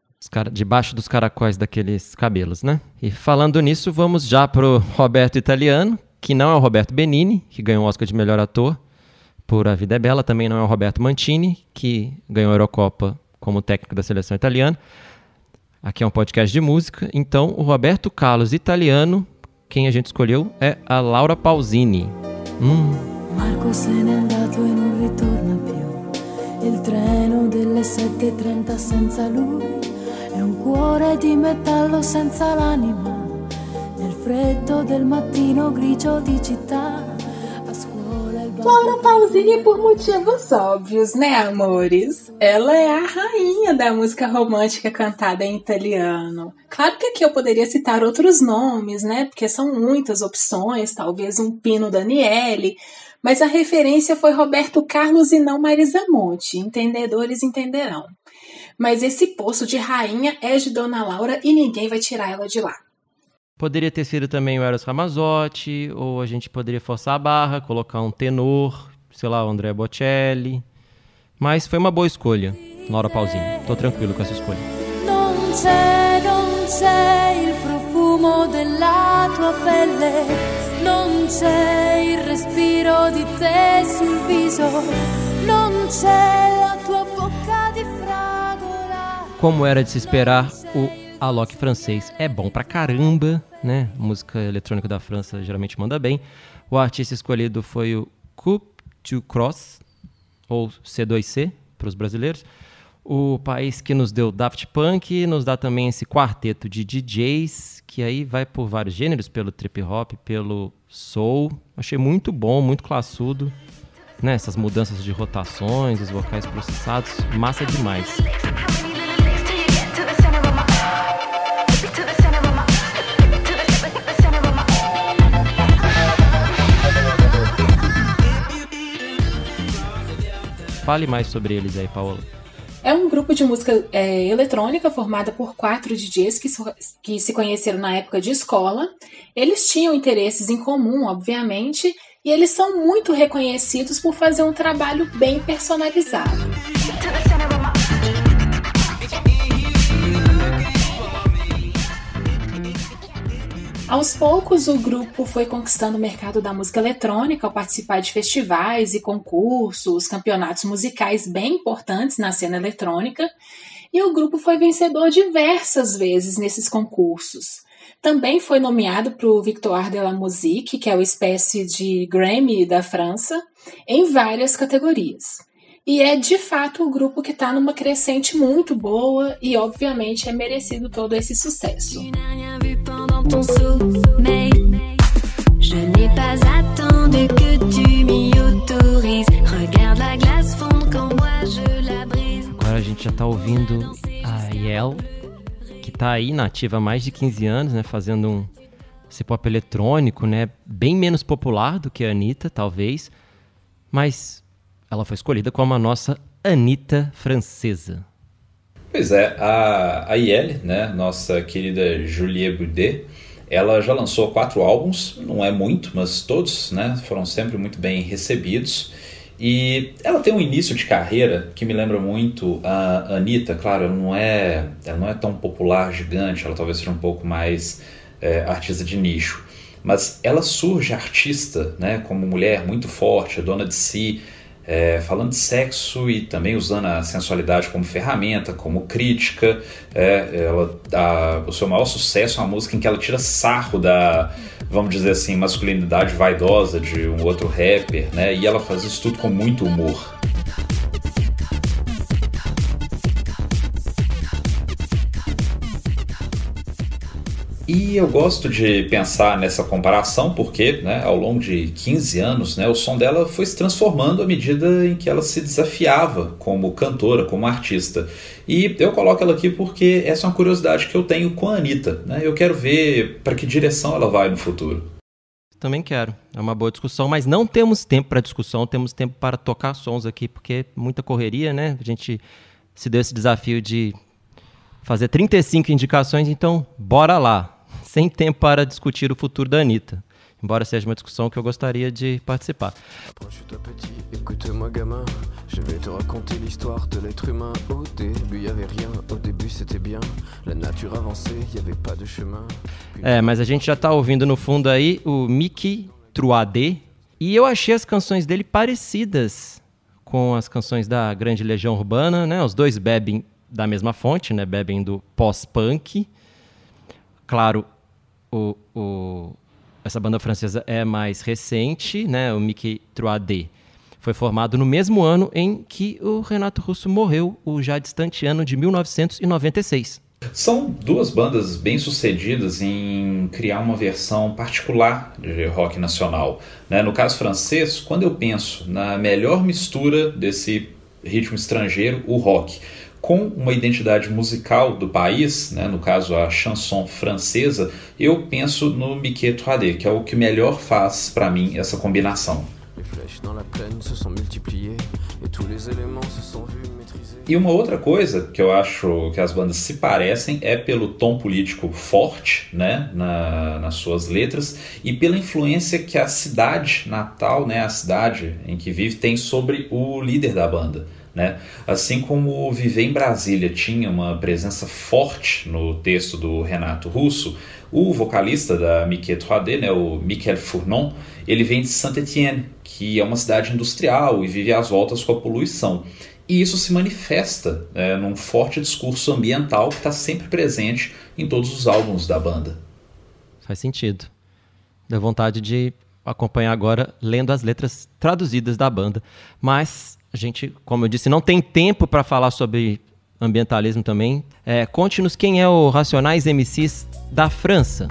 Speaker 3: Debaixo dos caracóis daqueles cabelos, né? E falando nisso, vamos já pro Roberto Italiano, que não é o Roberto Benini, que ganhou o Oscar de melhor ator por A Vida é Bela, também não é o Roberto Mantini, que ganhou a Eurocopa como técnico da seleção italiana. Aqui é um podcast de música, então o Roberto Carlos italiano, quem a gente escolheu é a Laura Pausini. Hum.
Speaker 8: Marco se n'è andato e non ritorna più. Il treno delle 7.30 senza lui è un cuore di metallo senza l'anima. Nel freddo del mattino grigio di città.
Speaker 7: Laura Pausini por motivos óbvios, né, amores? Ela é a rainha da música romântica cantada em italiano. Claro que aqui eu poderia citar outros nomes, né? Porque são muitas opções, talvez um Pino Daniele, mas a referência foi Roberto Carlos e não Marisa Monte. Entendedores entenderão. Mas esse poço de rainha é de Dona Laura e ninguém vai tirar ela de lá.
Speaker 3: Poderia ter sido também o Eros Ramazzotti, ou a gente poderia forçar a barra, colocar um tenor, sei lá, o André Bocelli. Mas foi uma boa escolha, Laura Pausini. Tô tranquilo com essa escolha.
Speaker 8: Non c'è, non c'è il profumo della tua pelle, non c'è il respiro di te sul viso, non c'è la tua bocca di fragola.
Speaker 3: Como era de se esperar, o Alok francês é bom pra caramba, né? Música eletrônica da França geralmente manda bem. O artista escolhido foi o Coupe du Cross, ou C2C para os brasileiros. O país que nos deu Daft Punk nos dá também esse quarteto de DJs, que aí vai por vários gêneros, pelo trip hop, pelo soul. Achei muito bom, muito classudo. Né? Essas mudanças de rotações, os vocais processados, massa demais. Fale mais sobre eles aí, Paola.
Speaker 7: É um grupo de música é, eletrônica formada por quatro DJs que, so- que se conheceram na época de escola. Eles tinham interesses em comum, obviamente, e eles são muito reconhecidos por fazer um trabalho bem personalizado. Aos poucos, o grupo foi conquistando o mercado da música eletrônica ao participar de festivais e concursos, campeonatos musicais bem importantes na cena eletrônica, e o grupo foi vencedor diversas vezes nesses concursos. Também foi nomeado para o Victoire de la Musique, que é uma espécie de Grammy da França, em várias categorias. E é de fato o grupo que está numa crescente muito boa e, obviamente, é merecido todo esse sucesso.
Speaker 8: Ton sommeil. Je n'ai pas attendu que tu m'y autorises. Regarde la glace fondre quand moi je la brise.
Speaker 3: Agora a gente já tá ouvindo a Yel, que tá aí na ativa há mais de 15 anos, né? Fazendo um pop eletrônico, né? Bem menos popular do que a Anitta, talvez. Mas ela foi escolhida como a nossa Anitta francesa.
Speaker 5: Pois é, a, a né, nossa querida Julie Boudet, ela já lançou quatro álbuns, não é muito, mas todos né, foram sempre muito bem recebidos. E ela tem um início de carreira que me lembra muito a Anitta, claro, ela não é, ela não é tão popular, gigante, ela talvez seja um pouco mais é, artista de nicho. Mas ela surge artista, né, como mulher muito forte, dona de si, é, falando de sexo e também usando a sensualidade como ferramenta, como crítica. É, ela, a, o seu maior sucesso é uma música em que ela tira sarro da, vamos dizer assim, masculinidade vaidosa de um outro rapper, né? E ela faz isso tudo com muito humor. E eu gosto de pensar nessa comparação porque, né, ao longo de 15 anos, né, o som dela foi se transformando à medida em que ela se desafiava como cantora, como artista. E eu coloco ela aqui porque essa é uma curiosidade que eu tenho com a Anitta. Né? Eu quero ver para que direção ela vai no futuro.
Speaker 3: Também quero. É uma boa discussão, mas não temos tempo para discussão, temos tempo para tocar sons aqui, porque é muita correria, né? A gente se deu esse desafio de fazer 35 indicações, então bora lá. Sem tempo para discutir o futuro da Anitta. Embora seja uma discussão que eu gostaria de participar.
Speaker 9: Je vais te raconter l'histoire de l'être humain. Au début y avait rien, au début c'était bien. La nature avançait, y avait pas de chemin.
Speaker 3: É, mas a gente já tá ouvindo no fundo aí o Mickey Truade. E eu achei as canções dele parecidas com as canções da Grande Legião Urbana, né? Os dois bebem da mesma fonte, né? Bebem do pós-punk. Claro, o, o, essa banda francesa é mais recente, né? O Mickey 3D foi formado no mesmo ano em que o Renato Russo morreu, o já distante ano de 1996.
Speaker 5: São duas bandas bem sucedidas em criar uma versão particular de rock nacional. Né? No caso francês, quando eu penso na melhor mistura desse ritmo estrangeiro, o rock, com uma identidade musical do país, né, no caso a chanson francesa, eu penso no Mickey 3D, que é o que melhor faz para mim essa combinação. E uma outra coisa que eu acho que as bandas se parecem é pelo tom político forte né, na, nas suas letras e pela influência que a cidade natal, né, a cidade em que vive, tem sobre o líder da banda. Né? Assim como Viver em Brasília tinha uma presença forte no texto do Renato Russo, o vocalista da Mickey 3D, né, o Michel Fournon, ele vem de Saint-Étienne, que é uma cidade industrial e vive às voltas com a poluição. E isso se manifesta né, num forte discurso ambiental que está sempre presente em todos os álbuns da banda.
Speaker 3: Faz sentido. Deu vontade de acompanhar agora lendo as letras traduzidas da banda. Mas a gente, como eu disse, não tem tempo para falar sobre ambientalismo também. É, Conte-nos quem é o Racionais MCs da França.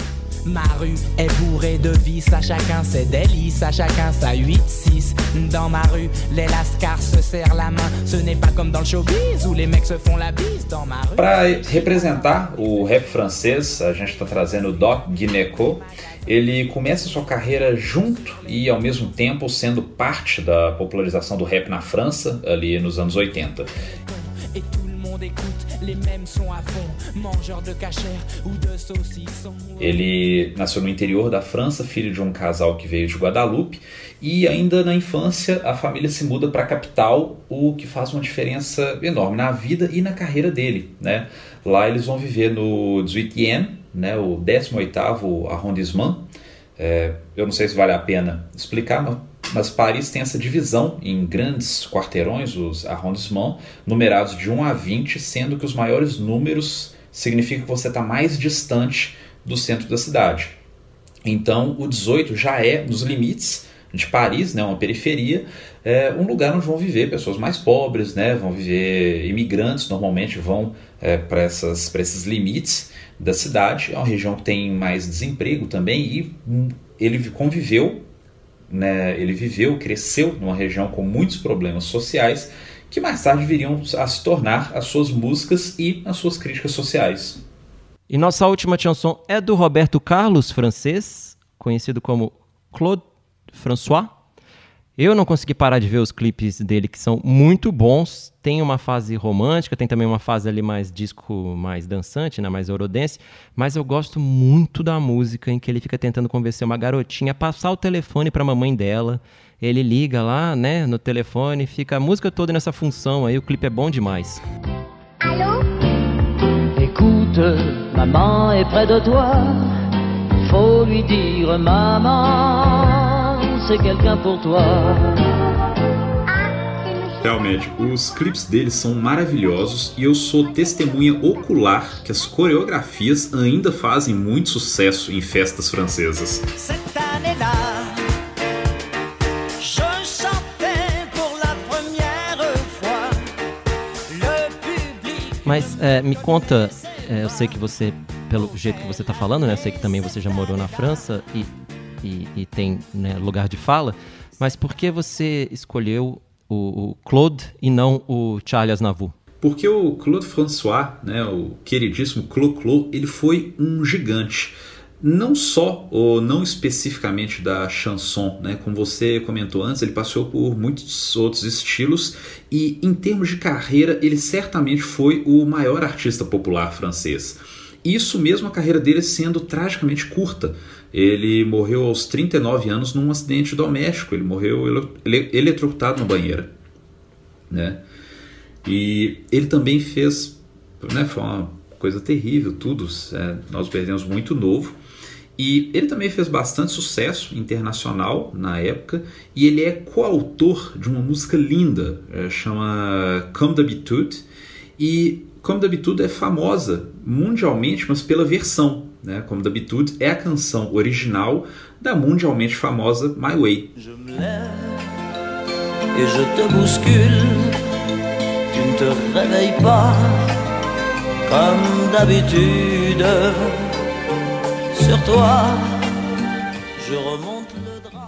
Speaker 3: Ma rue est bourrée de vices, à chacun ses délices, à chacun sa 8-6. Dans ma rue, les lascars se serrent la main. Ce n'est pas comme dans le showbiz où les mecs se font la bise. Dans ma rue.
Speaker 5: Para representar o rap francês, a gente está trazendo o Doc Guineco. Ele começa sua carreira junto e ao mesmo tempo sendo parte da popularização do rap na França, ali nos anos 80. Ele nasceu no interior da França, filho de um casal que veio de Guadalupe, e ainda na infância a família se muda para a capital, o que faz uma diferença enorme na vida e na carreira dele. Né? Lá eles vão viver no 18e, né, o 18º arrondissement. É, eu não sei se vale a pena explicar, mas mas Paris tem essa divisão em grandes quarteirões, os arrondissements, numerados de 1 a 20, sendo que os maiores números significam que você está mais distante do centro da cidade. Então, o 18 já é nos limites de Paris, né, uma periferia, é um lugar onde vão viver pessoas mais pobres, né, vão viver imigrantes, normalmente vão é, para esses limites da cidade. É uma região que tem mais desemprego também e hum, ele conviveu né, ele viveu, cresceu numa região com muitos problemas sociais que mais tarde viriam a se tornar as suas músicas e as suas críticas sociais.
Speaker 3: E nossa última chanson é do Roberto Carlos, francês, conhecido como Claude François. Eu não consegui parar de ver os clipes dele, que são muito bons. Tem uma fase romântica, tem também uma fase ali mais disco, mais dançante, né? mais eurodance. Mas eu gosto muito da música em que ele fica tentando convencer uma garotinha a passar o telefone para a mamãe dela. Ele liga lá, né, no telefone, fica a música toda nessa função aí. O clipe é bom demais. Alô? Écoute, maman est près de toi. Faut lui dire, maman c'est quelqu'un pour toi.
Speaker 5: Realmente, os clipes deles são maravilhosos e eu sou testemunha ocular que as coreografias ainda fazem muito sucesso em festas francesas.
Speaker 3: Mas é, me conta, é, eu sei que você, pelo jeito que você está falando, né, eu sei que também você já morou na França e e, e tem né, lugar de fala, mas por que você escolheu o, o Claude e não o Charles Aznavour?
Speaker 5: Porque o Claude François, né, o queridíssimo Clo-Clo, ele foi um gigante. Não só, ou não especificamente da chanson, né? como você comentou antes, ele passou por muitos outros estilos e, em termos de carreira, ele certamente foi o maior artista popular francês. Isso mesmo a carreira dele sendo tragicamente curta. Ele morreu aos 39 anos num acidente doméstico. Ele morreu ele, eletrocutado na banheira. Né? E ele também fez. Né, foi uma coisa terrível, tudo. É, nós perdemos muito novo. E ele também fez bastante sucesso internacional na época. E ele é coautor de uma música linda, é, chama Comme d'habitude. E Como da Bitude é famosa mundialmente, mas pela versão. Né? Como da Bitude é a canção original da mundialmente famosa My Way.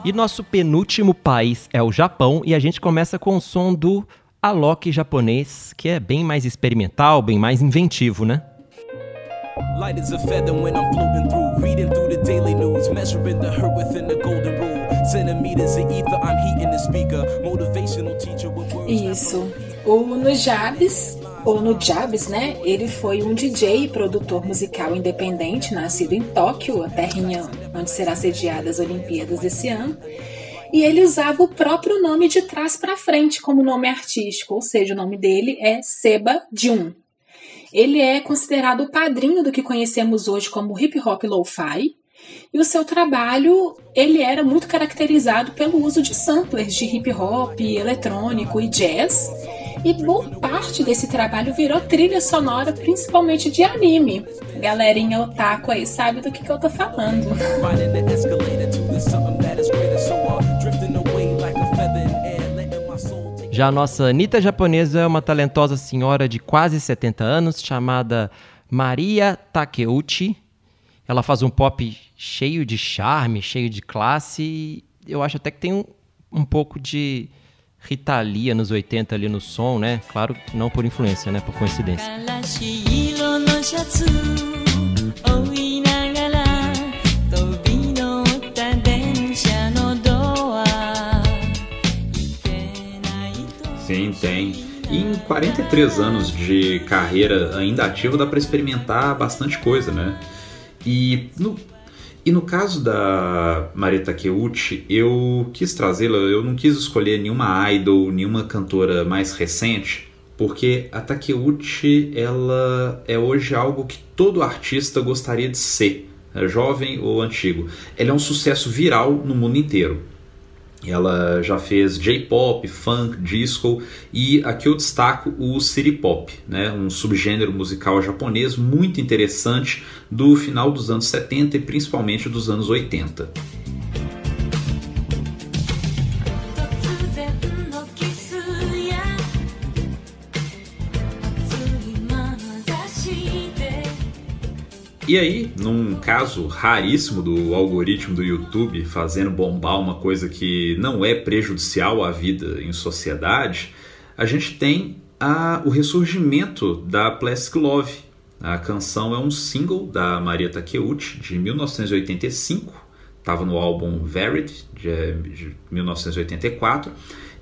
Speaker 3: E nosso penúltimo país é o Japão e a gente começa com o som do Alok japonês, que é bem mais experimental, bem mais inventivo, né?
Speaker 10: Light as a feather when I'm floating through, reading through the daily news, measuring the hurt within the golden rule. Centimeters of ether, I'm heating the speaker. Motivational teacher with words.
Speaker 7: Isso. O Nujabes, ou Nujabes, né? Ele foi um DJ e produtor musical independente, nascido em Tóquio, a terrinha onde será sediada as Olimpíadas desse ano. E ele usava o próprio nome de trás para frente como nome artístico, ou seja, o nome dele é Seba Jun. Ele é considerado o padrinho do que conhecemos hoje como hip hop lo-fi, e o seu trabalho ele era muito caracterizado pelo uso de samplers de hip hop, eletrônico e jazz. E boa parte desse trabalho virou trilha sonora, principalmente de anime. Galerinha otaku aí sabe do que, que eu tô falando.
Speaker 3: Já a nossa Anitta japonesa é uma talentosa senhora de quase 70 anos chamada Maria Takeuchi. Ela faz um pop cheio de charme, cheio de classe. Eu acho até que tem um, um pouco de Rita Lee nos 80 ali no som, né? Claro, não por influência, né? Por coincidência.
Speaker 5: Sim, tem. E em 43 anos de carreira ainda ativa dá para experimentar bastante coisa, né? E no, e no caso da Maria Takeuchi, eu quis trazê-la, eu não quis escolher nenhuma idol, nenhuma cantora mais recente, porque a Takeuchi ela é hoje algo que todo artista gostaria de ser, jovem ou antigo. Ela é um sucesso viral no mundo inteiro. Ela já fez J-pop, funk, disco e aqui eu destaco o city pop, né? um subgênero musical japonês muito interessante do final dos anos 70 e principalmente dos anos 80. E aí, num caso raríssimo do algoritmo do YouTube fazendo bombar uma coisa que não é prejudicial à vida em sociedade, a gente tem a- o ressurgimento da Plastic Love. A canção é um single da Maria Takeuchi de 1985, estava no álbum Varied de, de 1984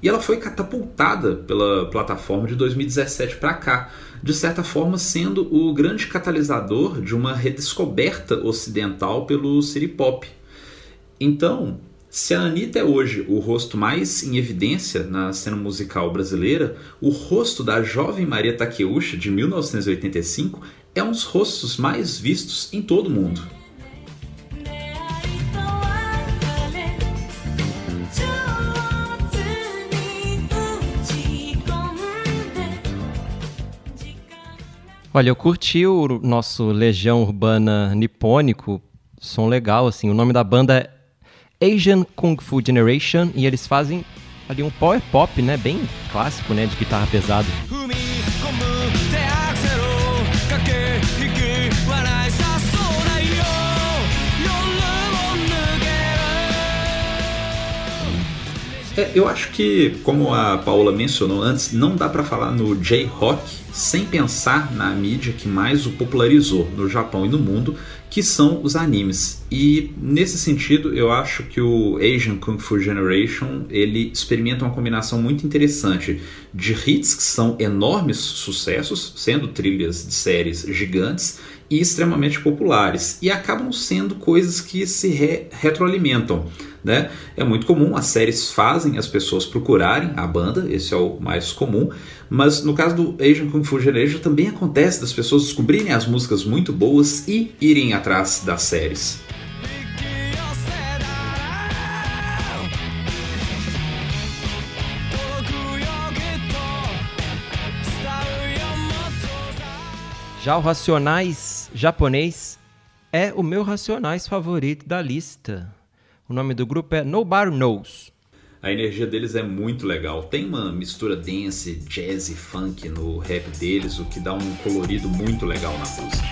Speaker 5: e ela foi catapultada pela plataforma de 2017 para cá, de certa forma sendo o grande catalisador de uma redescoberta ocidental pelo city pop. Então, se a Anitta é hoje o rosto mais em evidência na cena musical brasileira, o rosto da jovem Maria Takeuchi de 1985 é um dos rostos mais vistos em todo o mundo.
Speaker 3: Olha, eu curti o nosso Legião Urbana Nipônico, som legal, assim. O nome da banda é Asian Kung Fu Generation e eles fazem ali um power pop, né? Bem clássico, né? De guitarra pesada.
Speaker 5: É, eu acho que, como a Paula mencionou antes, não dá para falar no J-Rock sem pensar na mídia que mais o popularizou no Japão e no mundo, que são os animes. E nesse sentido, eu acho que o Asian Kung Fu Generation ele experimenta uma combinação muito interessante de hits que são enormes sucessos, sendo trilhas de séries gigantes e extremamente populares e acabam sendo coisas que se re retroalimentam. Né? É muito comum, as séries fazem as pessoas procurarem a banda, esse é o mais comum, mas no caso do Asian Kung Fu Generation também acontece das pessoas descobrirem as músicas muito boas e irem atrás das séries.
Speaker 3: Já o Racionais japonês é o meu Racionais favorito da lista. O nome do grupo é Nobody Knows.
Speaker 5: A energia deles é muito legal. Tem uma mistura dance, jazz e funk no rap deles, o que dá um colorido muito legal na música.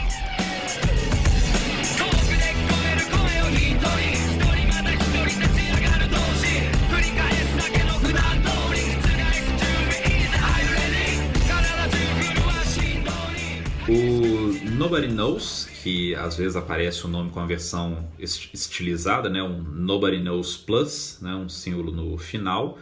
Speaker 5: O Nobody Knows, que às vezes aparece o nome com a versão estilizada, né, um Nobody Knows Plus, né, um símbolo no final.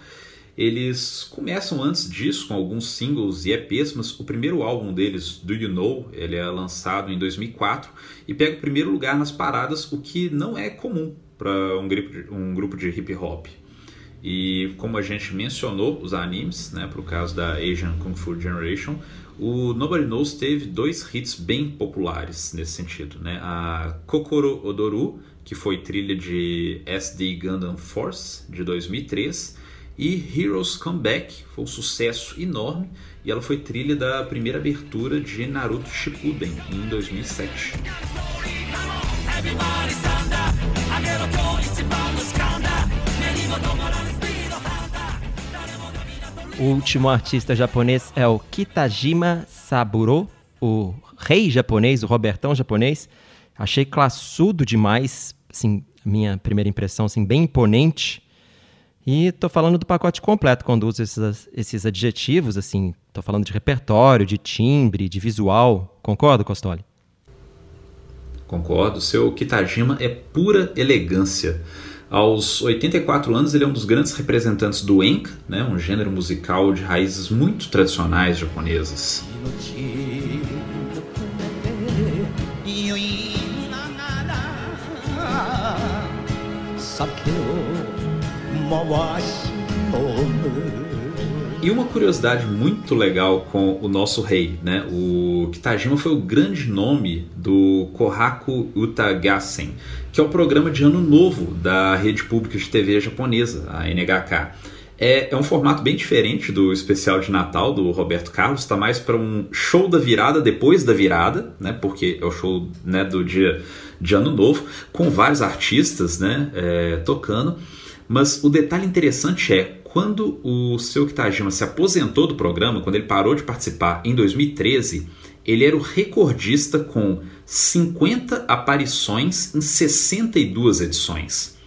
Speaker 5: Eles começam antes disso com alguns singles e EPs, mas o primeiro álbum deles, Do You Know, ele é lançado em 2004 e pega o primeiro lugar nas paradas, o que não é comum para um um grupo de hip hop. E como a gente mencionou os animes, né, para o caso da Asian Kung Fu Generation, o Nobody Knows teve dois hits bem populares nesse sentido. Né? A Kokoro Odoru, que foi trilha de SD Gundam Force, de 2003, e Heroes Come Back, foi um sucesso enorme, e ela foi trilha da primeira abertura de Naruto Shippuden, em 2007.
Speaker 3: O último artista japonês é o Kitajima Saburo, o rei japonês, o Robertão japonês. Achei classudo demais, assim, minha primeira impressão, assim, bem imponente. E tô falando do pacote completo quando uso esses, esses adjetivos, assim, tô falando de repertório, de timbre, de visual. Concorda, Costoli?
Speaker 5: Concordo. Seu Kitajima é pura elegância. Aos 84 anos, ele é um dos grandes representantes do enka, né, um gênero musical de raízes muito tradicionais japonesas. E uma curiosidade muito legal com o nosso rei, né? O Kitajima foi o grande nome do Kohaku Utagassen, que é o programa de ano novo da rede pública de TV japonesa, a NHK. É, é um formato bem diferente do especial de Natal do Roberto Carlos, está mais para um show da virada depois da virada, né? Porque é o show né, do dia de ano novo, com vários artistas né, é, tocando. Mas o detalhe interessante é quando o seu Kitajima se aposentou do programa, quando ele parou de participar em 2013, ele era o recordista com 50 aparições em 62 edições.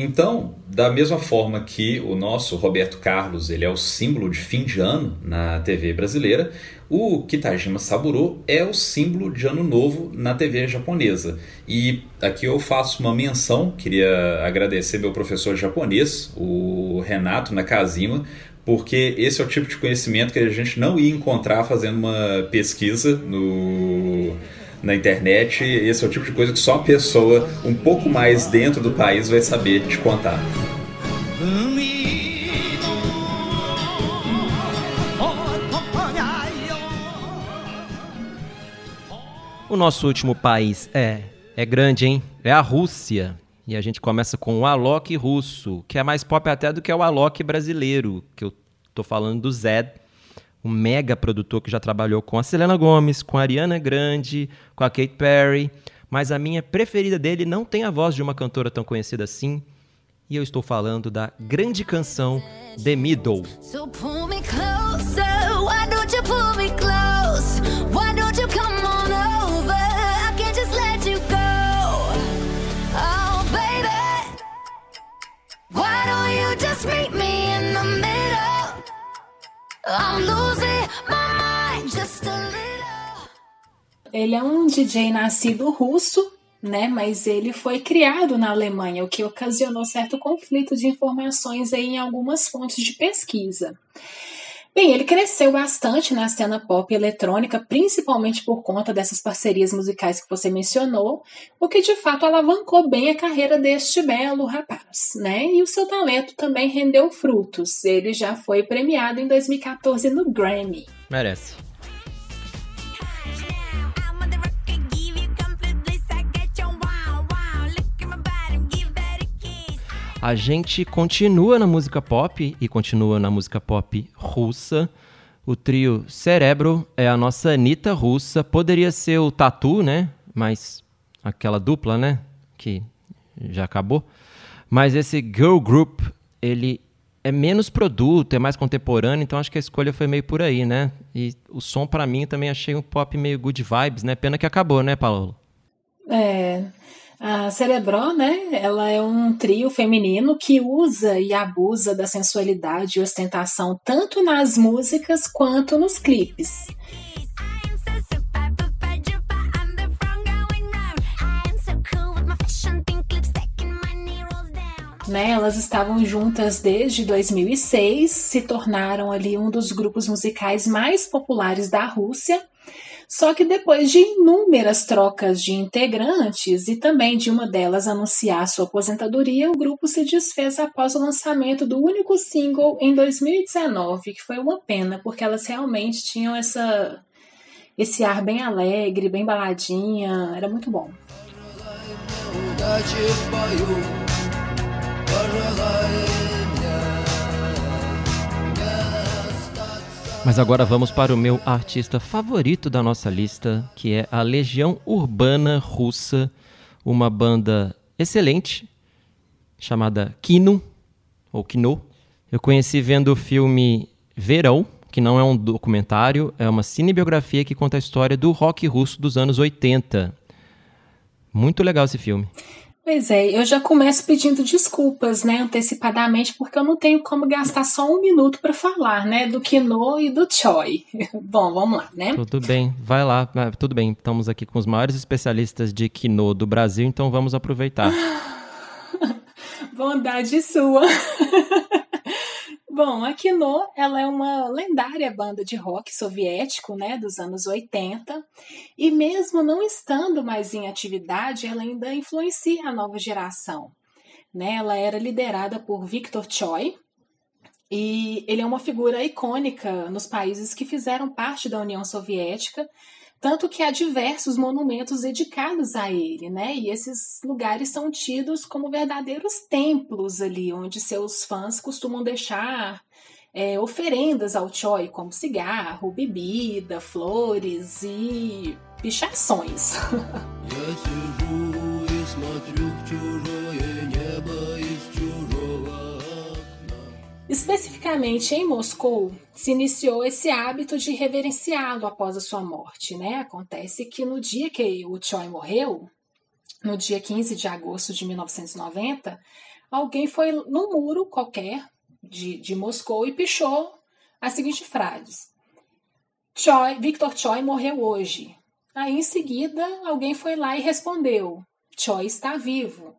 Speaker 5: Então, da mesma forma que o nosso Roberto Carlos ele é o símbolo de fim de ano na TV brasileira, o Kitajima Saburo é o símbolo de ano novo na TV japonesa. E aqui eu faço uma menção, queria agradecer meu professor japonês, o Renato Nakazima, porque esse é o tipo de conhecimento que a gente não ia encontrar fazendo uma pesquisa no na internet, esse é o tipo de coisa que só a pessoa um pouco mais dentro do país vai saber te contar.
Speaker 3: O nosso último país é é grande, hein? É a Rússia. E a gente começa com o Alok russo, que é mais pop até do que o Alok brasileiro, que eu tô falando do Zed um mega produtor que já trabalhou com a Selena Gomez, com a Ariana Grande, com a Kate Perry, mas a minha preferida dele não tem a voz de uma cantora tão conhecida assim. E eu estou falando da grande canção The Middle. So pull me closer, why don't you pull me close? Why don't you come on over? I can't just let you go. Oh baby, why don't you just meet me in the middle?
Speaker 7: Ele é um DJ nascido russo, né? Mas ele foi criado na Alemanha, o que ocasionou certo conflito de informações aí em algumas fontes de pesquisa. Bem, ele cresceu bastante na cena pop eletrônica, principalmente por conta dessas parcerias musicais que você mencionou, o que de fato alavancou bem a carreira deste belo rapaz, né? E o seu talento também rendeu frutos. Ele já foi premiado em 2014 no Grammy.
Speaker 3: Merece. A gente continua na música pop e continua na música pop russa. O trio Cerebro é a nossa Anitta russa. Poderia ser o Tatu, né? Mas aquela dupla, né? Que já acabou. Mas esse girl group, ele é menos produto, é mais contemporâneo, então acho que a escolha foi meio por aí, né? E o som para mim também achei um pop meio good vibes, né? Pena que acabou, né, Paulo?
Speaker 7: É, a Cerebró, né? Ela é um trio feminino que usa e abusa da sensualidade e ostentação tanto nas músicas quanto nos clipes. Né, elas estavam juntas desde 2006, se tornaram ali um dos grupos musicais mais populares da Rússia só que depois de inúmeras trocas de integrantes e também de uma delas anunciar sua aposentadoria, o grupo se desfez após o lançamento do único single em 2019, que foi uma pena, porque elas realmente tinham essa esse ar bem alegre, bem baladinha, era muito bom.
Speaker 3: Mas agora vamos para o meu artista favorito da nossa lista, que é a Legião Urbana Russa, uma banda excelente chamada Kino ou Kino. Eu conheci vendo o filme Verão, que não é um documentário, é uma cinebiografia que conta a história do rock russo dos anos 80. Muito legal esse filme.
Speaker 7: Pois é, eu já começo pedindo desculpas, né, antecipadamente, porque eu não tenho como gastar só um minuto para falar, né, do Kino e do Choi. Bom, vamos lá, né?
Speaker 3: Tudo bem, vai lá, tudo bem. Estamos aqui com os maiores especialistas de Kino do Brasil, então vamos aproveitar.
Speaker 7: Bondade sua. Bom, a Kino, ela é uma lendária banda de rock soviético, né, dos anos 80, e mesmo não estando mais em atividade, ela ainda influencia a nova geração. Né? Ela era liderada por Viktor Choi, e ele é uma figura icônica nos países que fizeram parte da União Soviética, tanto que há diversos monumentos dedicados a ele, né? E esses lugares são tidos como verdadeiros templos ali, onde seus fãs costumam deixar é, oferendas ao Choi, como cigarro, bebida, flores e pichações. Especificamente em Moscou, se iniciou esse hábito de reverenciá-lo após a sua morte. Né? Acontece que no dia que o Choi morreu, no dia 15 de agosto de 1990, alguém foi num muro qualquer de, de Moscou e pichou a seguinte frase: Choi, Victor Choi morreu hoje. Aí em seguida, alguém foi lá e respondeu: Choi está vivo.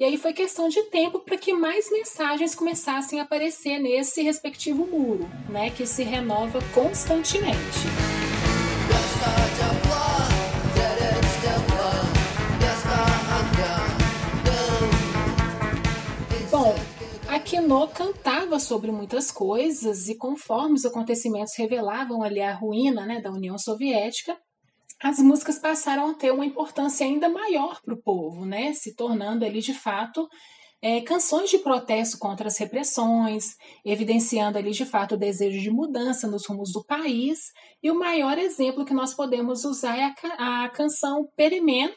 Speaker 7: E aí foi questão de tempo para que mais mensagens começassem a aparecer nesse respectivo muro, né, que se renova constantemente. Bom, Aquino cantava sobre muitas coisas e conforme os acontecimentos revelavam ali a ruína né, da União Soviética, as músicas passaram a ter uma importância ainda maior para o povo, né? Se tornando ali de fato é, canções de protesto contra as repressões, evidenciando ali de fato o desejo de mudança nos rumos do país. E o maior exemplo que nós podemos usar é a, a canção Peremen,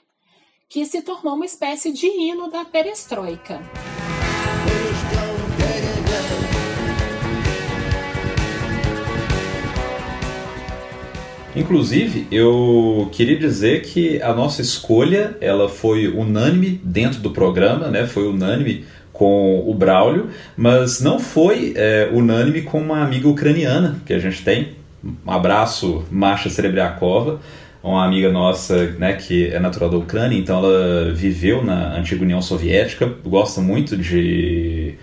Speaker 7: que se tornou uma espécie de hino da perestroika.
Speaker 5: Inclusive, eu queria dizer que a nossa escolha ela foi unânime dentro do programa, né? Foi unânime com o Braulio, mas não foi é, unânime com uma amiga ucraniana que a gente tem. Um abraço, Masha Serebriakova, uma amiga nossa né, que é natural da Ucrânia, então ela viveu na antiga União Soviética, gosta muito de,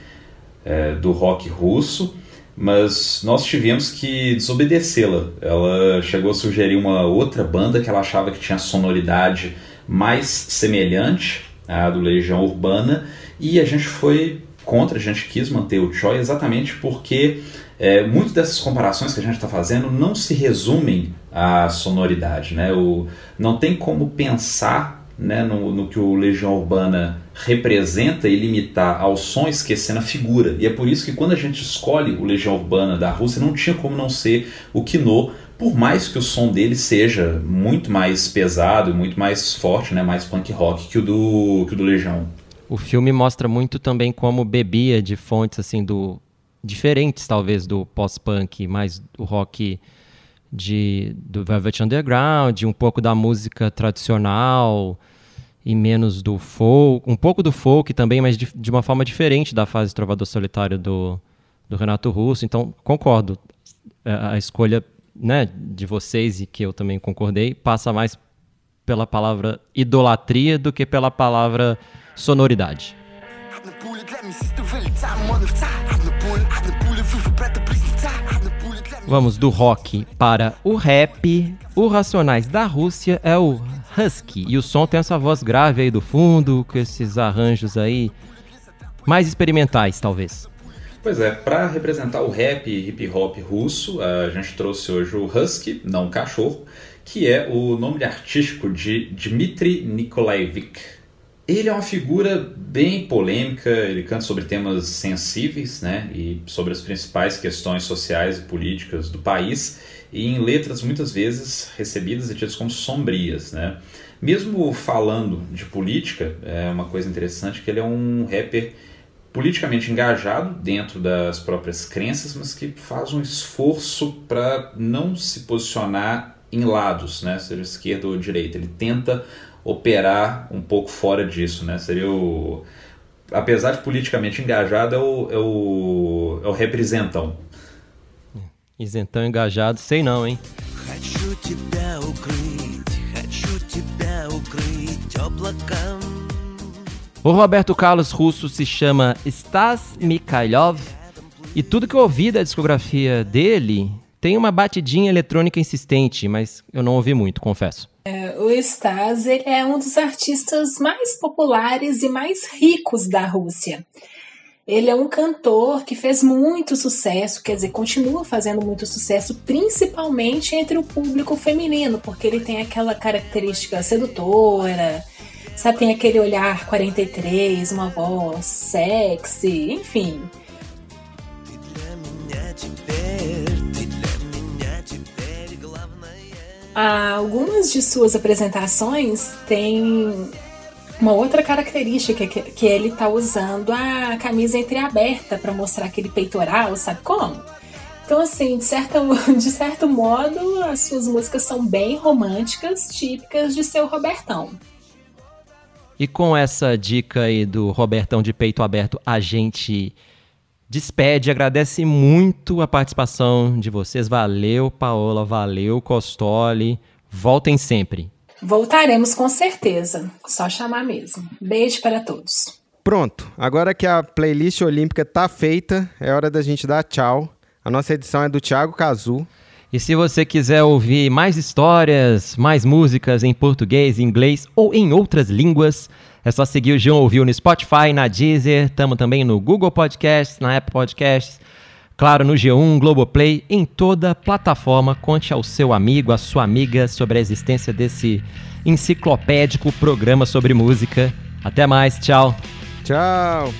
Speaker 5: é, do rock russo mas nós tivemos que desobedecê-la. Ela chegou a sugerir uma outra banda que ela achava que tinha sonoridade mais semelhante à do Legião Urbana e a gente foi contra, a gente quis manter o Choi exatamente porque é, muitas dessas comparações que a gente está fazendo não se resumem à sonoridade, né? O, não tem como pensar né, no, no que o Legião Urbana representa e limitar ao som esquecendo a figura. E é por isso que quando a gente escolhe o Legião Urbana da Rússia, não tinha como não ser o Kino, por mais que o som dele seja muito mais pesado, muito mais forte, né, mais punk rock que o do, que o do Legião.
Speaker 3: O filme mostra muito também como bebia de fontes assim do diferentes talvez do pós-punk, mais o rock de do Velvet Underground, um pouco da música tradicional, e menos do folk, um pouco do folk também, mas de, de uma forma diferente da fase Trovador Solitário do, do Renato Russo. Então, concordo. A, é, a escolha né, de vocês, e que eu também concordei, passa mais pela palavra idolatria do que pela palavra sonoridade. Vamos do rock para o rap. O Racionais da Rússia é o Husky. E o som tem essa voz grave aí do fundo, com esses arranjos aí mais experimentais, talvez.
Speaker 5: Pois é, para representar o rap hip hop russo, a gente trouxe hoje o Husky, não cachorro, que é o nome artístico de Dmitry Nikolaevich. Ele é uma figura bem polêmica, ele canta sobre temas sensíveis, né, e sobre as principais questões sociais e políticas do país e em letras muitas vezes recebidas e tidas como sombrias, né? Mesmo falando de política, é uma coisa interessante que ele é um rapper politicamente engajado dentro das próprias crenças, mas que faz um esforço para não se posicionar em lados, né? Seja esquerda ou direita. Ele tenta operar um pouco fora disso, né? Seria o apesar de politicamente engajado, é o, é o, é o representão,
Speaker 3: Isentão engajado, sei não, hein? O Roberto Carlos russo se chama Stas Mikhailov e tudo que eu ouvi da discografia dele tem uma batidinha eletrônica insistente, mas eu não ouvi muito, confesso.
Speaker 7: É, o Stas ele é um dos artistas mais populares e mais ricos da Rússia. Ele é um cantor que fez muito sucesso, quer dizer, continua fazendo muito sucesso, principalmente entre o público feminino, porque ele tem aquela característica sedutora, sabe, tem aquele olhar 43, uma voz sexy, enfim. algumas de suas apresentações têm uma outra característica que, que ele tá usando a camisa entreaberta para mostrar aquele peitoral, sabe como? Então, assim, de, certa, de certo modo, as suas músicas são bem românticas, típicas de seu Robertão.
Speaker 3: E com essa dica aí do Robertão de peito aberto, a gente despede, agradece muito a participação de vocês. Valeu, Paola, valeu, Costoli. Voltem sempre.
Speaker 7: Voltaremos com certeza. Só chamar mesmo. Beijo para todos.
Speaker 4: Pronto, agora que a playlist olímpica tá feita, é hora da gente dar tchau. A nossa edição é do Thiago Cazu.
Speaker 3: E se você quiser ouvir mais histórias, mais músicas em português, inglês ou em outras línguas, é só seguir o João Ouviu no Spotify, na Deezer, estamos também no Google Podcasts, na Apple Podcasts Claro, no G1, Globoplay, em toda plataforma, conte ao seu amigo, à sua amiga sobre a existência desse enciclopédico programa sobre música. Até mais, tchau.
Speaker 4: Tchau.